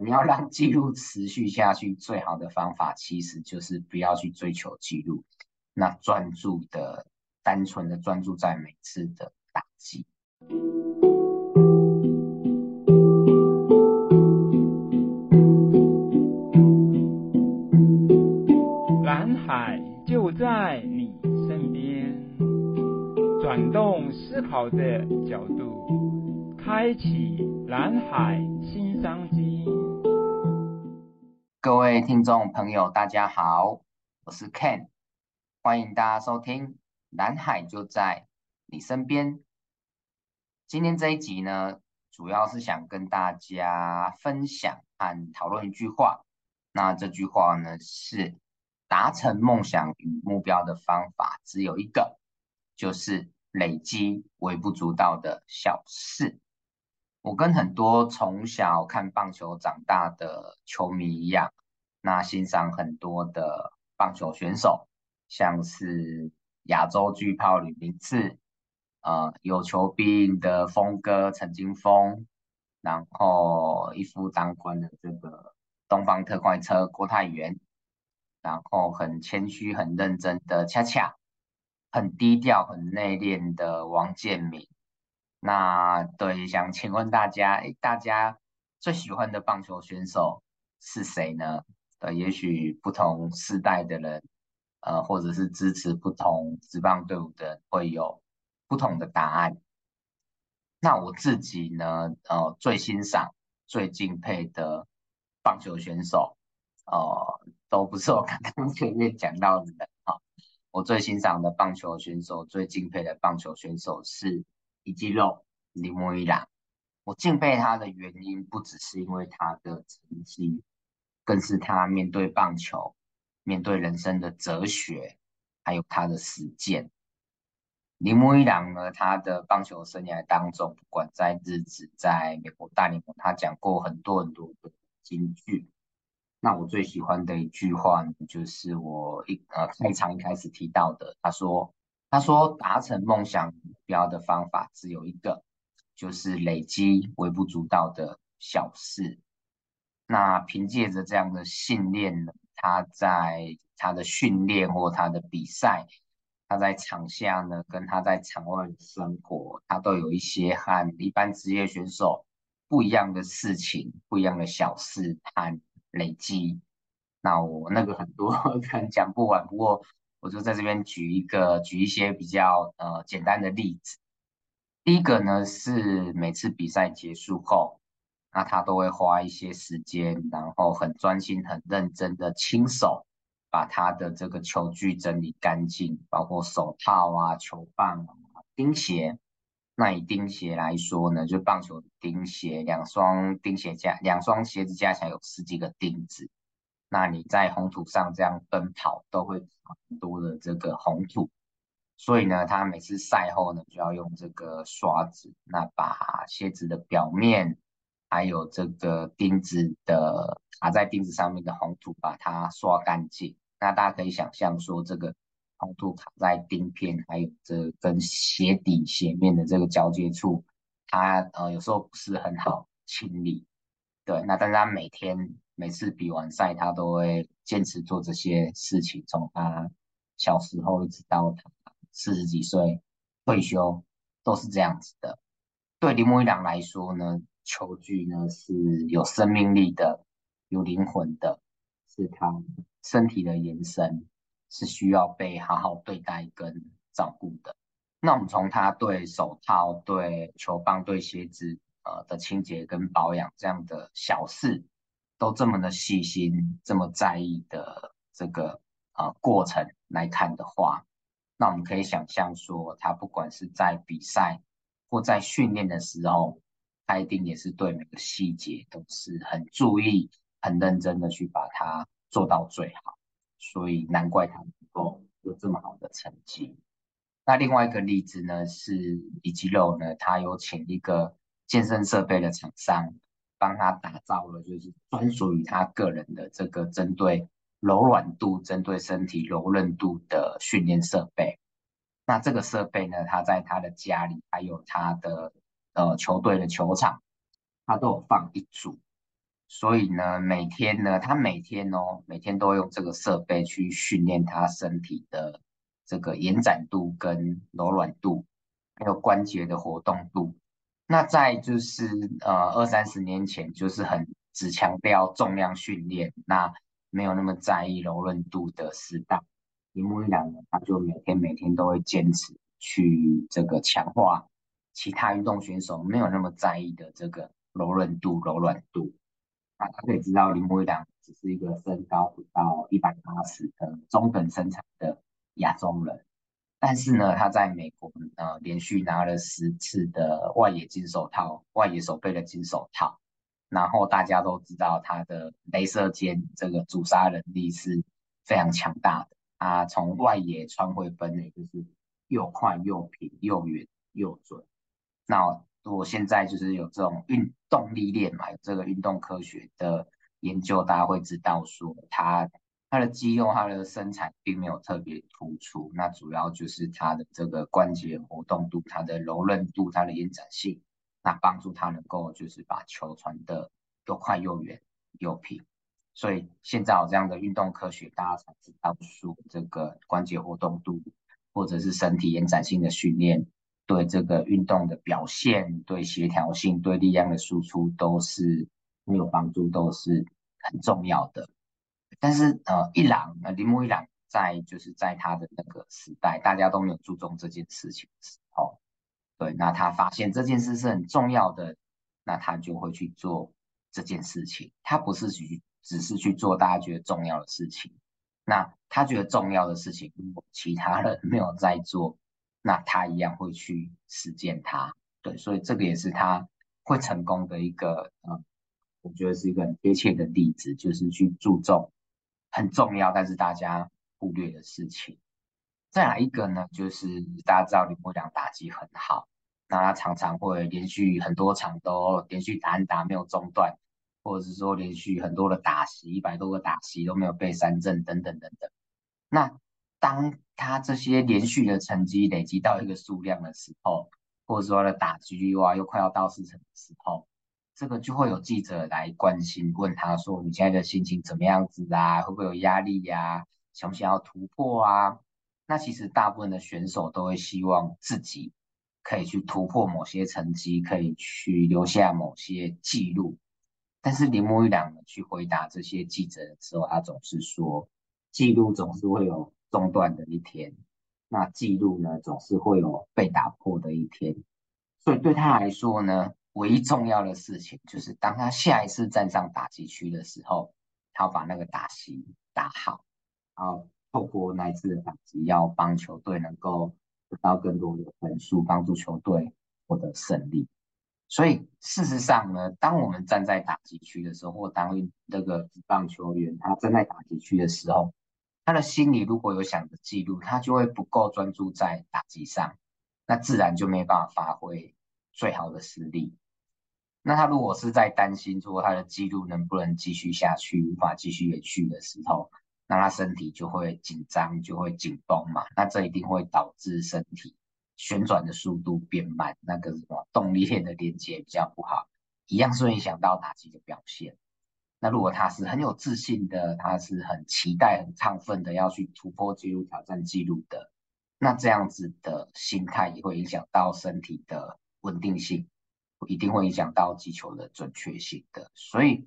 你要让记录持续下去，最好的方法其实就是不要去追求记录，那专注的、单纯的专注在每次的打击。蓝海就在你身边，转动思考的角度，开启蓝海新商机。各位听众朋友，大家好，我是 Ken，欢迎大家收听《蓝海就在你身边》。今天这一集呢，主要是想跟大家分享和讨论一句话。那这句话呢，是达成梦想与目标的方法只有一个，就是累积微不足道的小事。我跟很多从小看棒球长大的球迷一样，那欣赏很多的棒球选手，像是亚洲巨炮吕明赐，呃，有求必应的峰哥陈金峰，然后一夫当关的这个东方特快车郭泰源，然后很谦虚、很认真的恰恰，很低调、很内敛的王建民。那对，想请问大家，诶，大家最喜欢的棒球选手是谁呢？呃，也许不同世代的人，呃，或者是支持不同职棒队伍的会有不同的答案。那我自己呢，呃，最欣赏、最敬佩的棒球选手，呃，都不是我刚刚 前面讲到的人啊。我最欣赏的棒球选手，最敬佩的棒球选手是。以及肉铃木一朗，我敬佩他的原因不只是因为他的成绩，更是他面对棒球、面对人生的哲学，还有他的实践。铃木一朗呢，他的棒球生涯当中，不管在日职、在美国大联盟，他讲过很多很多的金句。那我最喜欢的一句话呢，就是我一呃开场一开始提到的，他说。他说：“达成梦想目标的方法只有一个，就是累积微不足道的小事。那凭借着这样的信念呢，他在他的训练或他的比赛，他在场下呢，跟他在场外的生活，他都有一些和一般职业选手不一样的事情，不一样的小事和累积。那我那个很多 可能讲不完，不过。”我就在这边举一个，举一些比较呃简单的例子。第一个呢是每次比赛结束后，那他都会花一些时间，然后很专心、很认真的亲手把他的这个球具整理干净，包括手套啊、球棒啊、钉鞋。那以钉鞋来说呢，就棒球钉鞋，两双钉鞋加两双鞋子加起来有十几个钉子。那你在红土上这样奔跑，都会很多的这个红土，所以呢，他每次赛后呢，就要用这个刷子，那把鞋子的表面，还有这个钉子的卡在钉子上面的红土，把它刷干净。那大家可以想象说，这个红土卡在钉片，还有这跟鞋底鞋面的这个交接处，它呃有时候不是很好清理。对，那但是他每天。每次比完赛，他都会坚持做这些事情。从他小时候一直到他四十几岁退休，都是这样子的。对铃木一朗来说呢，球具呢是有生命力的，有灵魂的，是他身体的延伸，是需要被好好对待跟照顾的。那我们从他对手套、对球棒、对鞋子呃的清洁跟保养这样的小事。都这么的细心，这么在意的这个呃过程来看的话，那我们可以想象说，他不管是在比赛或在训练的时候，他一定也是对每个细节都是很注意、很认真的去把它做到最好，所以难怪他能够有这么好的成绩。那另外一个例子呢，是李吉肉呢，他有请一个健身设备的厂商。帮他打造了就是专属于他个人的这个针对柔软度、针对身体柔韧度的训练设备。那这个设备呢，他在他的家里还有他的呃球队的球场，他都有放一组。所以呢，每天呢，他每天哦，每天都用这个设备去训练他身体的这个延展度跟柔软度，还有关节的活动度。那在就是呃二三十年前，就是很只强调重量训练，那没有那么在意柔韧度的时代，铃木一郎呢，他就每天每天都会坚持去这个强化其他运动选手没有那么在意的这个柔韧度、柔软度。啊，他可以知道铃木一郎只是一个身高不到一百八十的中等身材的亚洲人，但是呢，他在美国呃连续拿了十次的外野金手套，外野手背的金手套，然后大家都知道他的雷射肩这个阻杀能力是非常强大的，他从外野穿回本垒就是又快又平又远又准，那。我现在就是有这种运动历练嘛，有这个运动科学的研究，大家会知道说他他的肌肉、他的身材并没有特别突出，那主要就是他的这个关节活动度、他的柔韧度、他的延展性，那帮助他能够就是把球传得又快又远又平。所以现在有这样的运动科学，大家才知道说这个关节活动度或者是身体延展性的训练。对这个运动的表现、对协调性、对力量的输出都是很有帮助，都是很重要的。但是呃，一朗呃，铃木一朗在就是在他的那个时代，大家都没有注重这件事情的时候，对，那他发现这件事是很重要的，那他就会去做这件事情。他不是去只是去做大家觉得重要的事情，那他觉得重要的事情，如果其他人 没有在做。那他一样会去实践它，对，所以这个也是他会成功的一个，嗯，我觉得是一个很贴切的例子，就是去注重很重要但是大家忽略的事情。再来一个呢，就是大家知道林国良打击很好，那他常常会连续很多场都连续打安打没有中断，或者是说连续很多的打席，一百多个打席都没有被三振等等等等。那当他这些连续的成绩累积到一个数量的时候，或者说他的打击率哇又快要到四成的时候，这个就会有记者来关心，问他说：“你现在的心情怎么样子啊？会不会有压力呀、想不想要突破啊？”那其实大部分的选手都会希望自己可以去突破某些成绩，可以去留下某些记录。但是铃木一朗去回答这些记者的时候，他总是说：“记录总是会有。”中断的一天，那记录呢，总是会有被打破的一天，所以对他来说呢，唯一重要的事情就是当他下一次站上打击区的时候，他要把那个打击打好，然后透过那一次的打击，要帮球队能够得到更多的分数，帮助球队获得胜利。所以事实上呢，当我们站在打击区的时候，或当那个棒球员他站在打击区的时候，他的心里如果有想着记录，他就会不够专注在打击上，那自然就没办法发挥最好的实力。那他如果是在担心说他的记录能不能继续下去，无法继续延续的时候，那他身体就会紧张，就会紧绷嘛。那这一定会导致身体旋转的速度变慢，那个什么动力链的连接比较不好，一样是会影响到打击的表现。那如果他是很有自信的，他是很期待、很亢奋的要去突破纪录、挑战纪录的，那这样子的心态也会影响到身体的稳定性，一定会影响到击球的准确性的。所以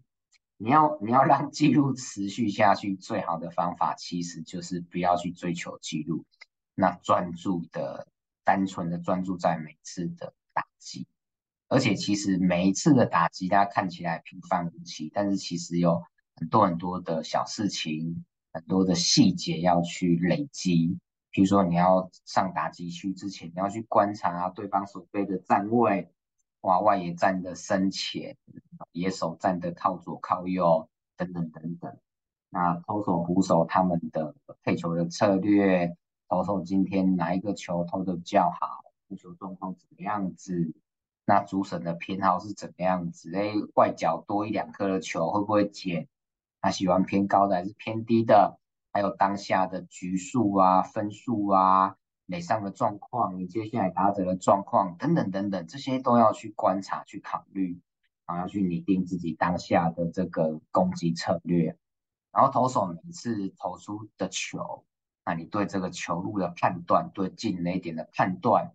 你要你要让记录持续下去，最好的方法其实就是不要去追求记录，那专注的、单纯的专注在每次的打击。而且其实每一次的打击，大家看起来平凡无奇，但是其实有很多很多的小事情，很多的细节要去累积。比如说你要上打击区之前，你要去观察对方手背的站位，哇，外野站的深浅，野手站的靠左靠右，等等等等。那投手、捕手他们的配球的策略，投手今天哪一个球投的比较好，投球状况怎么样子？那主审的偏好是怎么样子？哎，外角多一两颗的球会不会捡？他喜欢偏高的还是偏低的？还有当下的局数啊、分数啊、垒上的状况，你接下来打者的状况等等等等，这些都要去观察、去考虑。然后要去拟定自己当下的这个攻击策略。然后投手每次投出的球，那你对这个球路的判断，对进垒点的判断，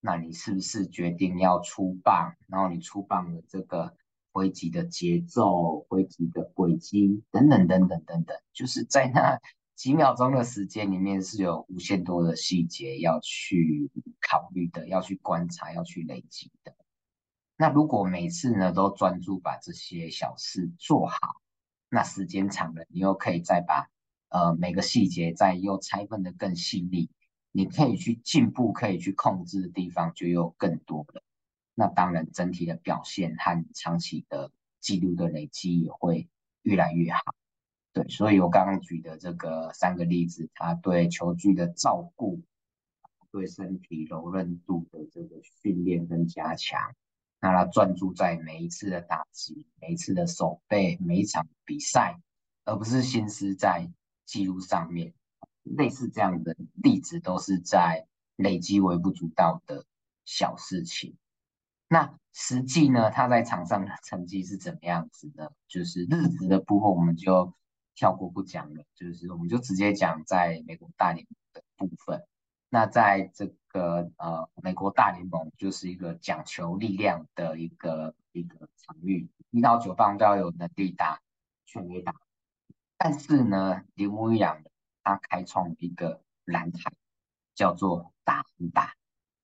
那你是不是决定要出棒？然后你出棒的这个挥击的节奏、挥击的轨迹等等等等等等，就是在那几秒钟的时间里面，是有无限多的细节要去考虑的，要去观察，要去累积的。那如果每次呢都专注把这些小事做好，那时间长了，你又可以再把呃每个细节再又拆分的更细腻，你可以去进步，可以去控制的地方就又更多了。那当然，整体的表现和长期的记录的累积也会越来越好。所以我刚刚举的这个三个例子，他对球具的照顾，对身体柔韧度的这个训练跟加强。那他专注在每一次的打击、每一次的守备、每一场比赛，而不是心思在记录上面。类似这样的例子，都是在累积微不足道的小事情。那实际呢，他在场上的成绩是怎么样子的？就是日子的部分，我们就跳过不讲了。就是我们就直接讲在美国大联盟的部分。那在这个呃，美国大联盟就是一个讲求力量的一个一个场域，一到九棒都要有能力打全垒打。但是呢，铃木一朗他开创一个蓝海，叫做打安打。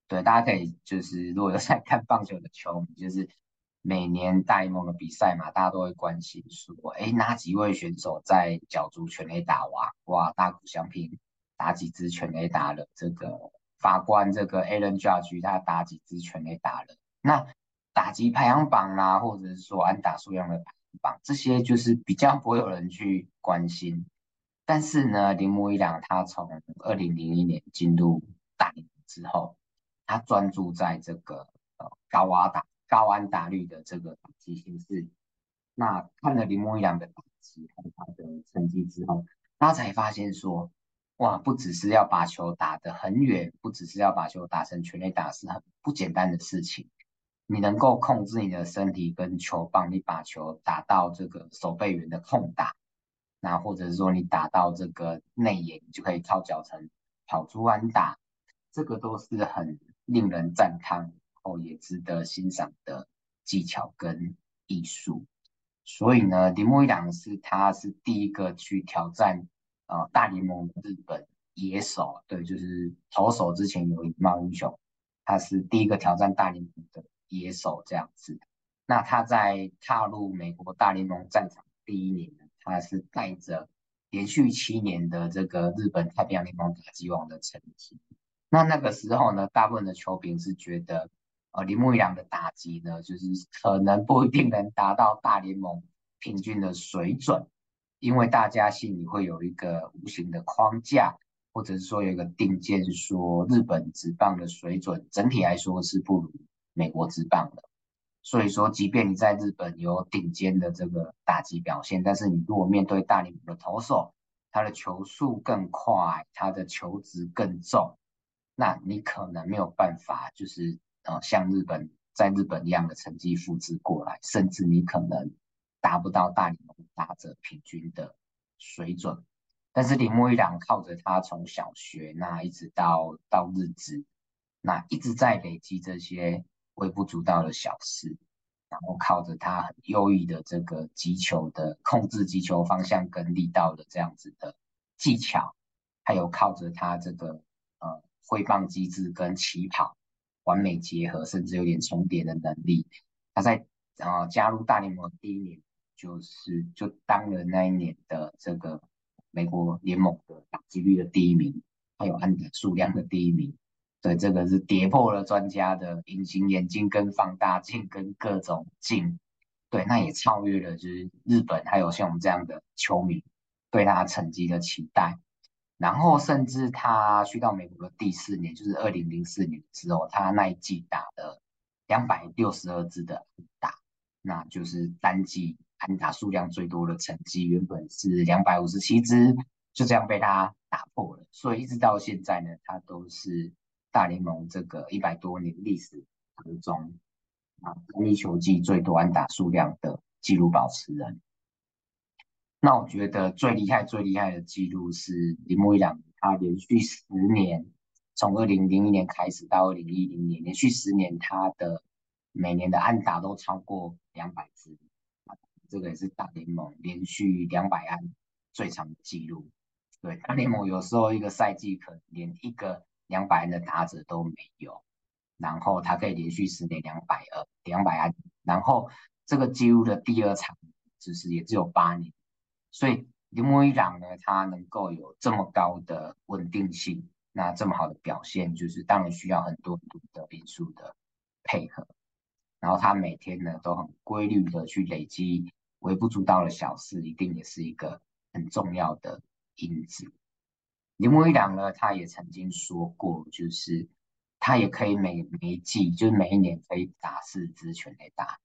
对，大家可以就是如果有在看棒球的球迷，就是每年大联盟的比赛嘛，大家都会关心说，哎，哪几位选手在角逐全垒打王？哇，大谷翔平。打几支全垒打了？这个法官这个 Aaron Judge 他打几支全垒打了？那打击排行榜啦、或者是说安打数量的排行榜，这些就是比较不会有人去关心。但是呢，铃木一朗他从二零零一年进入大联盟之后，他专注在这个呃高瓦打高安打率的这个打击形式。那看了铃木一朗的打击和他的成绩之后，他才发现说。哇，不只是要把球打得很远，不只是要把球打成全垒打，是很不简单的事情。你能够控制你的身体跟球棒，你把球打到这个守备员的空档，那或者是说你打到这个内野，你就可以靠脚程跑出安打，这个都是很令人赞叹，哦，也值得欣赏的技巧跟艺术。所以呢，铃木一朗是他是第一个去挑战。呃，大联盟的日本野手，对，就是投手之前有一茂英雄，他是第一个挑战大联盟的野手这样子。那他在踏入美国大联盟战场第一年，他是带着连续七年的这个日本太平洋联盟打击王的成绩。那那个时候呢，大部分的球评是觉得，呃，铃木一朗的打击呢，就是可能不一定能达到大联盟平均的水准。因为大家心里会有一个无形的框架，或者是说有一个定见，说日本职棒的水准整体来说是不如美国职棒的。所以说，即便你在日本有顶尖的这个打击表现，但是你如果面对大联盟的投手，他的球速更快，他的球值更重，那你可能没有办法，就是呃像日本在日本一样的成绩复制过来，甚至你可能。达不到大联盟打者平均的水准，但是铃木一朗靠着他从小学那一直到到日职，那一直在累积这些微不足道的小事，然后靠着他很优异的这个击球的控制击球方向跟力道的这样子的技巧，还有靠着他这个呃挥棒机制跟起跑完美结合，甚至有点重叠的能力，他在呃加入大联盟第一年。就是就当了那一年的这个美国联盟的打击率的第一名，还有安打数量的第一名，对，这个是跌破了专家的隐形眼镜跟放大镜跟各种镜，对，那也超越了就是日本还有像我们这样的球迷对他成绩的期待，然后甚至他去到美国的第四年，就是二零零四年之后，他那一季打了两百六十二支的安打，那就是单季。安打数量最多的成绩原本是两百五十七支，就这样被他打破了。所以一直到现在呢，他都是大联盟这个一百多年历史当中啊，单一球季最多安打数量的纪录保持人。那我觉得最厉害、最厉害的记录是铃木一朗，他连续十年，从二零零一年开始到二零一零年，连续十年他的每年的安打都超过两百支，这个也是大联盟连续两百安最长的记录。对，大联盟有时候一个赛季可能连一个两百安的打者都没有，然后他可以连续十年两百二两百安，然后这个记录的第二长就是也只有八年。所以铃木一朗呢，他能够有这么高的稳定性，那这么好的表现，就是当然需要很多很多的因素的配合。然后他每天呢都很规律的去累积微不足道的小事，一定也是一个很重要的因子。铃木一朗呢，他也曾经说过，就是他也可以每每季，就是每一年可以打四支全垒打，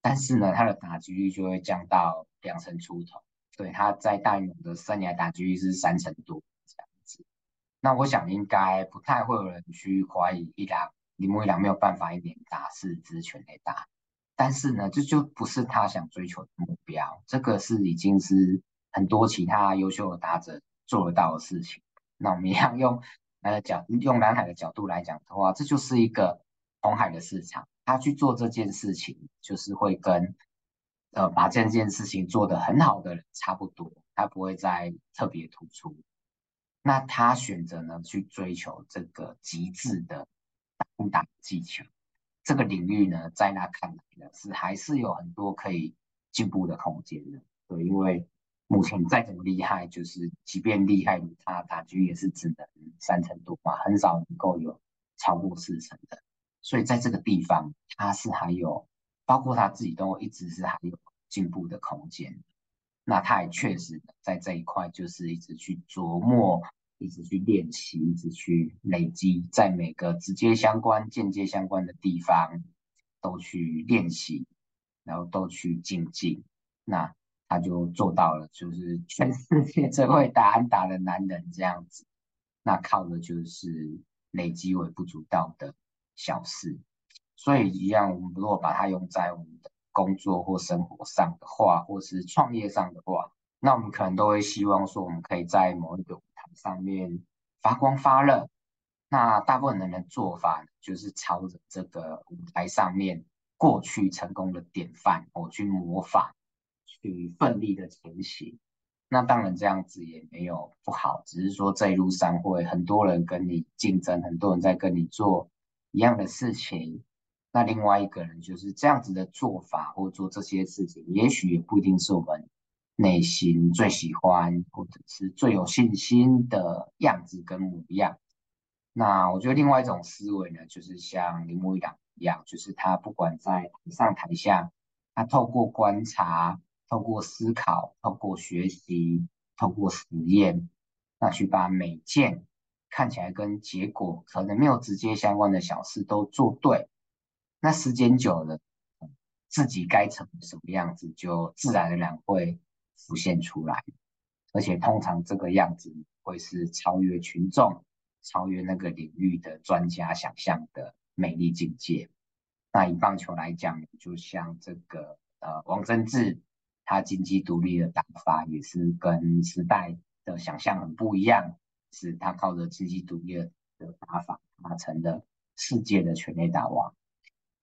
但是呢，他的打击率就会降到两成出头。对，他在大联盟的生涯打击率是三成多这样子，那我想应该不太会有人去怀疑一朗铃木一朗没有办法一年打四支全垒打，但是呢，这就不是他想追求的目标，这个是已经是很多其他优秀的打者做得到的事情。那我们一样用呃角用蓝海的角度来讲的话，这就是一个红海的市场，他去做这件事情就是会跟。呃，把这件事情做得很好的人差不多，他不会再特别突出。那他选择呢，去追求这个极致的打打技巧，这个领域呢，在他看来呢，是还是有很多可以进步的空间的。对，因为目前再怎么厉害，就是即便厉害他，打击也是只能三成多嘛，很少能够有超过四成的。所以在这个地方，他是还有。包括他自己都一直是还有进步的空间，那他也确实在这一块就是一直去琢磨，一直去练习，一直去累积，在每个直接相关、间接相关的地方都去练习，然后都去精进，那他就做到了，就是全世界最会打安打的男人这样子，那靠的就是累积微不足道的小事。所以一样，我们如果把它用在我们的工作或生活上的话，或是创业上的话，那我们可能都会希望说，我们可以在某一个舞台上面发光发热。那大部分人的做法就是朝着这个舞台上面过去成功的典范，我去模仿，去奋力的前行。那当然这样子也没有不好，只是说这一路上会很多人跟你竞争，很多人在跟你做一样的事情。那另外一个人就是这样子的做法，或做这些事情，也许也不一定是我们内心最喜欢或者是最有信心的样子跟模样。那我觉得另外一种思维呢，就是像铃木一朗一样，就是他不管在台上台下，他透过观察、透过思考、透过学习、透过实验，那去把每件看起来跟结果可能没有直接相关的小事都做对。那时间久了，自己该成什么样子，就自然而然会浮现出来。而且通常这个样子会是超越群众、超越那个领域的专家想象的美丽境界。那以棒球来讲，就像这个呃王贞治，他经济独立的打法也是跟时代的想象很不一样，是他靠着经济独立的打法，他成了世界的全垒打王。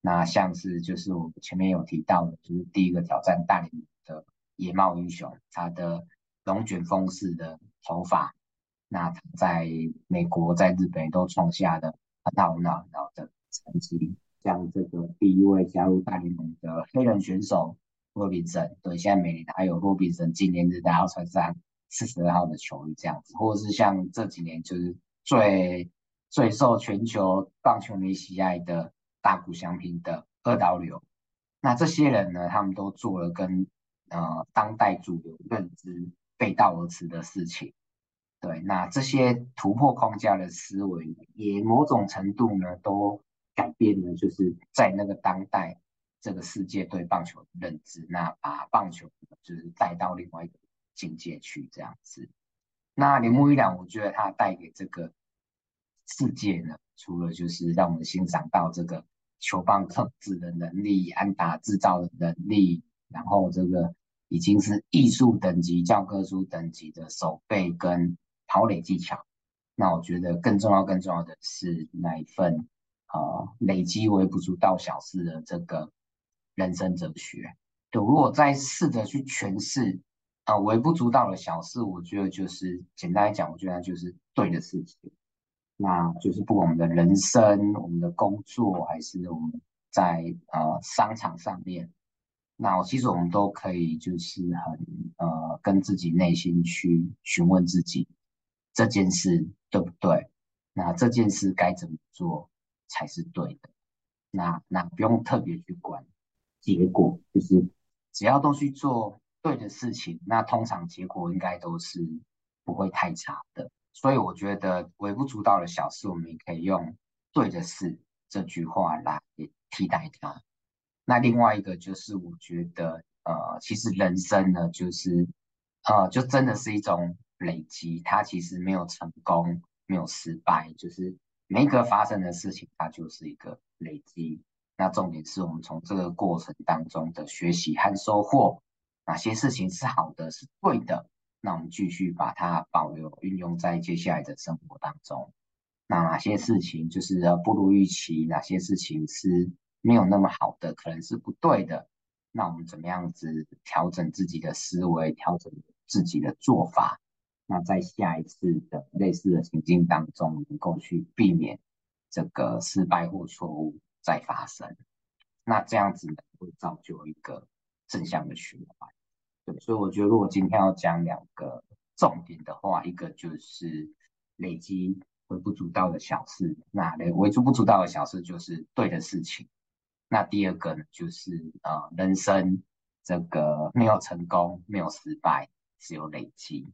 那像是就是我前面有提到的，就是第一个挑战大联盟的野茂英雄，他的龙卷风式的头发，那他在美国、在日本都创下了很好很好很好的成绩。像这个第一位加入大联盟的黑人选手罗宾森，对，现在每年还有罗宾森纪念日，大家要穿上四十二号的球衣这样子，或者是像这几年就是最最受全球棒球迷喜爱的。大谷翔平的二刀流，那这些人呢，他们都做了跟呃当代主流认知背道而驰的事情。对，那这些突破框架的思维，也某种程度呢，都改变了，就是在那个当代这个世界对棒球的认知，那把棒球就是带到另外一个境界去这样子。那铃木一朗，我觉得他带给这个世界呢，除了就是让我们欣赏到这个。球棒控制的能力、安打制造的能力，然后这个已经是艺术等级、教科书等级的守备跟跑垒技巧。那我觉得更重要、更重要的是那一份呃累积微不足道小事的这个人生哲学。对，如果再试着去诠释啊微不足道的小事，我觉得就是简单来讲，我觉得就是对的事情。那就是不管我们的人生、我们的工作，还是我们在呃商场上面，那其实我们都可以就是很呃跟自己内心去询问自己这件事对不对？那这件事该怎么做才是对的？那那不用特别去管结果，就是只要都去做对的事情，那通常结果应该都是不会太差的。所以我觉得微不足道的小事，我们也可以用“对的事”这句话来替代它。那另外一个就是，我觉得呃，其实人生呢，就是呃，就真的是一种累积。它其实没有成功，没有失败，就是每一个发生的事情，它就是一个累积。那重点是我们从这个过程当中的学习和收获，哪些事情是好的，是对的。那我们继续把它保留运用在接下来的生活当中。那哪些事情就是不如预期，哪些事情是没有那么好的，可能是不对的。那我们怎么样子调整自己的思维，调整自己的做法？那在下一次的类似的情境当中，能够去避免这个失败或错误再发生。那这样子能够造就一个正向的循环。对，所以我觉得，如果今天要讲两个重点的话，一个就是累积微不足道的小事，那累微不足道的小事就是对的事情。那第二个呢，就是呃，人生这个没有成功，没有失败，只有累积。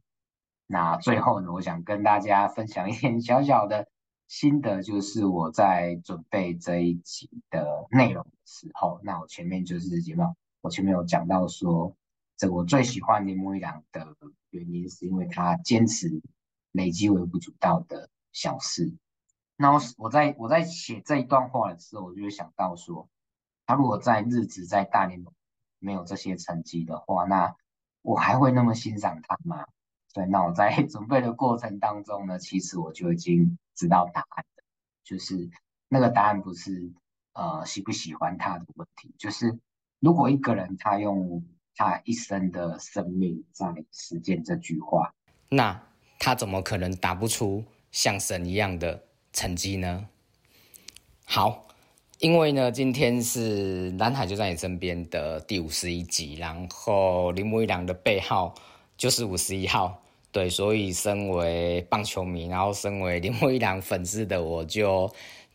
那最后呢，我想跟大家分享一点小小的心得，就是我在准备这一集的内容的时候，那我前面就是有没有？我前面有讲到说。我最喜欢林木一朗的原因，是因为他坚持累积微不足道的小事。那我我在我在写这一段话的时候，我就会想到说，他如果在日子在大联盟没有这些成绩的话，那我还会那么欣赏他吗？对，那我在 准备的过程当中呢，其实我就已经知道答案了，就是那个答案不是呃喜不喜欢他的问题，就是如果一个人他用他一生的生命在实践这句话，那他怎么可能打不出像神一样的成绩呢？好，因为呢，今天是蓝海就在你身边的第五十一集，然后铃木一朗的背号就是五十一号，对，所以身为棒球迷，然后身为铃木一朗粉丝的我就。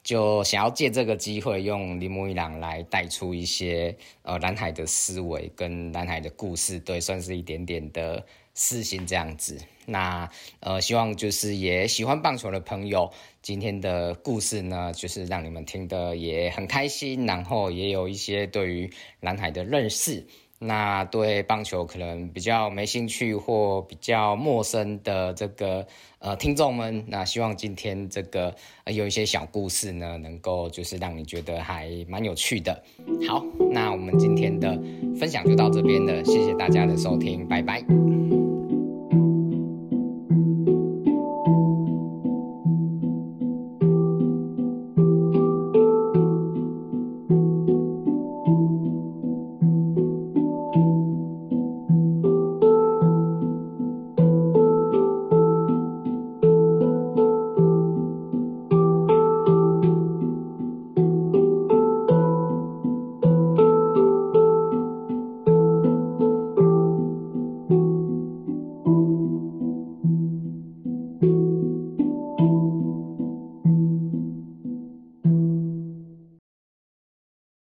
就想要借这个机会，用铃木一朗来带出一些呃蓝海的思维跟蓝海的故事，对，算是一点点的私心这样子。那呃，希望就是也喜欢棒球的朋友，今天的故事呢，就是让你们听得也很开心，然后也有一些对于蓝海的认识。那对棒球可能比较没兴趣或比较陌生的这个呃听众们，那希望今天这个、有一些小故事呢，能够就是让你觉得还蛮有趣的。好，那我们今天的分享就到这边了，谢谢大家的收听，拜拜。